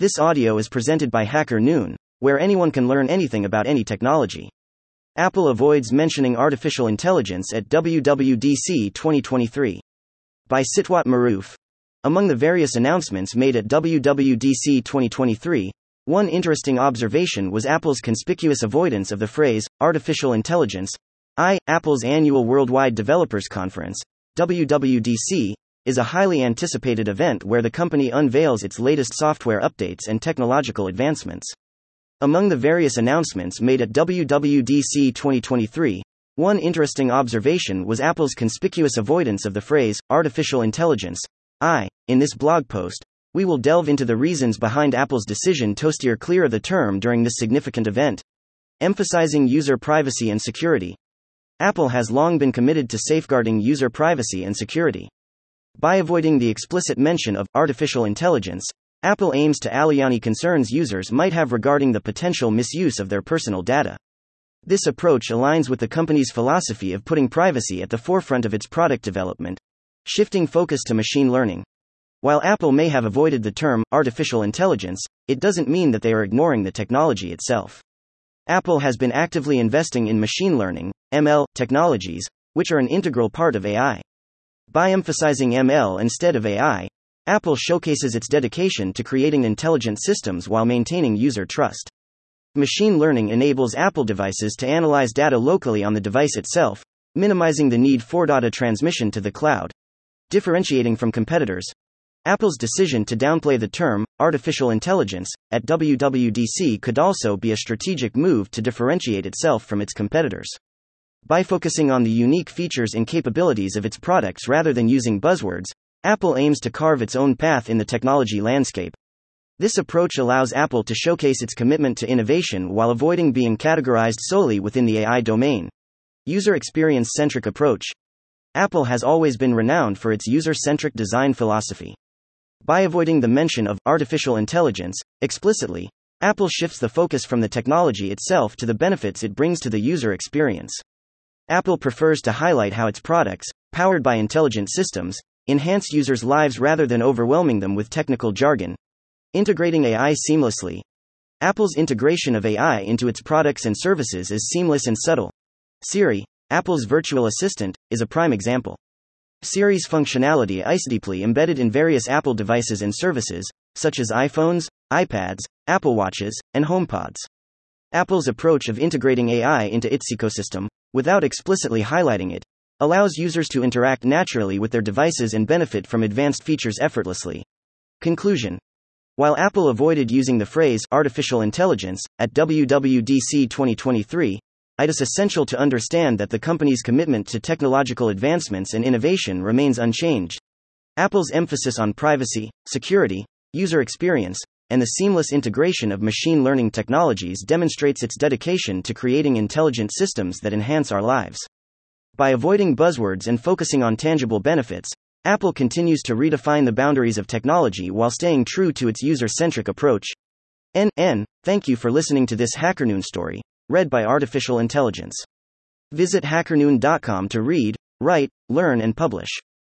This audio is presented by Hacker Noon, where anyone can learn anything about any technology. Apple avoids mentioning artificial intelligence at WWDC 2023. By Sitwat Maroof. Among the various announcements made at WWDC 2023, one interesting observation was Apple's conspicuous avoidance of the phrase artificial intelligence. I, Apple's annual Worldwide Developers Conference, WWDC, is a highly anticipated event where the company unveils its latest software updates and technological advancements. Among the various announcements made at WWDC 2023, one interesting observation was Apple's conspicuous avoidance of the phrase artificial intelligence. I, in this blog post, we will delve into the reasons behind Apple's decision to steer clear of the term during this significant event. Emphasizing user privacy and security. Apple has long been committed to safeguarding user privacy and security. By avoiding the explicit mention of artificial intelligence, Apple aims to allay any concerns users might have regarding the potential misuse of their personal data. This approach aligns with the company's philosophy of putting privacy at the forefront of its product development, shifting focus to machine learning. While Apple may have avoided the term artificial intelligence, it doesn't mean that they are ignoring the technology itself. Apple has been actively investing in machine learning, ML, technologies, which are an integral part of AI. By emphasizing ML instead of AI, Apple showcases its dedication to creating intelligent systems while maintaining user trust. Machine learning enables Apple devices to analyze data locally on the device itself, minimizing the need for data transmission to the cloud. Differentiating from competitors, Apple's decision to downplay the term artificial intelligence at WWDC could also be a strategic move to differentiate itself from its competitors. By focusing on the unique features and capabilities of its products rather than using buzzwords, Apple aims to carve its own path in the technology landscape. This approach allows Apple to showcase its commitment to innovation while avoiding being categorized solely within the AI domain. User experience centric approach. Apple has always been renowned for its user centric design philosophy. By avoiding the mention of artificial intelligence explicitly, Apple shifts the focus from the technology itself to the benefits it brings to the user experience. Apple prefers to highlight how its products, powered by intelligent systems, enhance users' lives rather than overwhelming them with technical jargon. Integrating AI seamlessly. Apple's integration of AI into its products and services is seamless and subtle. Siri, Apple's virtual assistant, is a prime example. Siri's functionality is deeply embedded in various Apple devices and services, such as iPhones, iPads, Apple Watches, and HomePods. Apple's approach of integrating AI into its ecosystem, without explicitly highlighting it, allows users to interact naturally with their devices and benefit from advanced features effortlessly. Conclusion While Apple avoided using the phrase artificial intelligence at WWDC 2023, it is essential to understand that the company's commitment to technological advancements and innovation remains unchanged. Apple's emphasis on privacy, security, user experience, and the seamless integration of machine learning technologies demonstrates its dedication to creating intelligent systems that enhance our lives. By avoiding buzzwords and focusing on tangible benefits, Apple continues to redefine the boundaries of technology while staying true to its user centric approach. NN, thank you for listening to this HackerNoon story, read by Artificial Intelligence. Visit hackernoon.com to read, write, learn, and publish.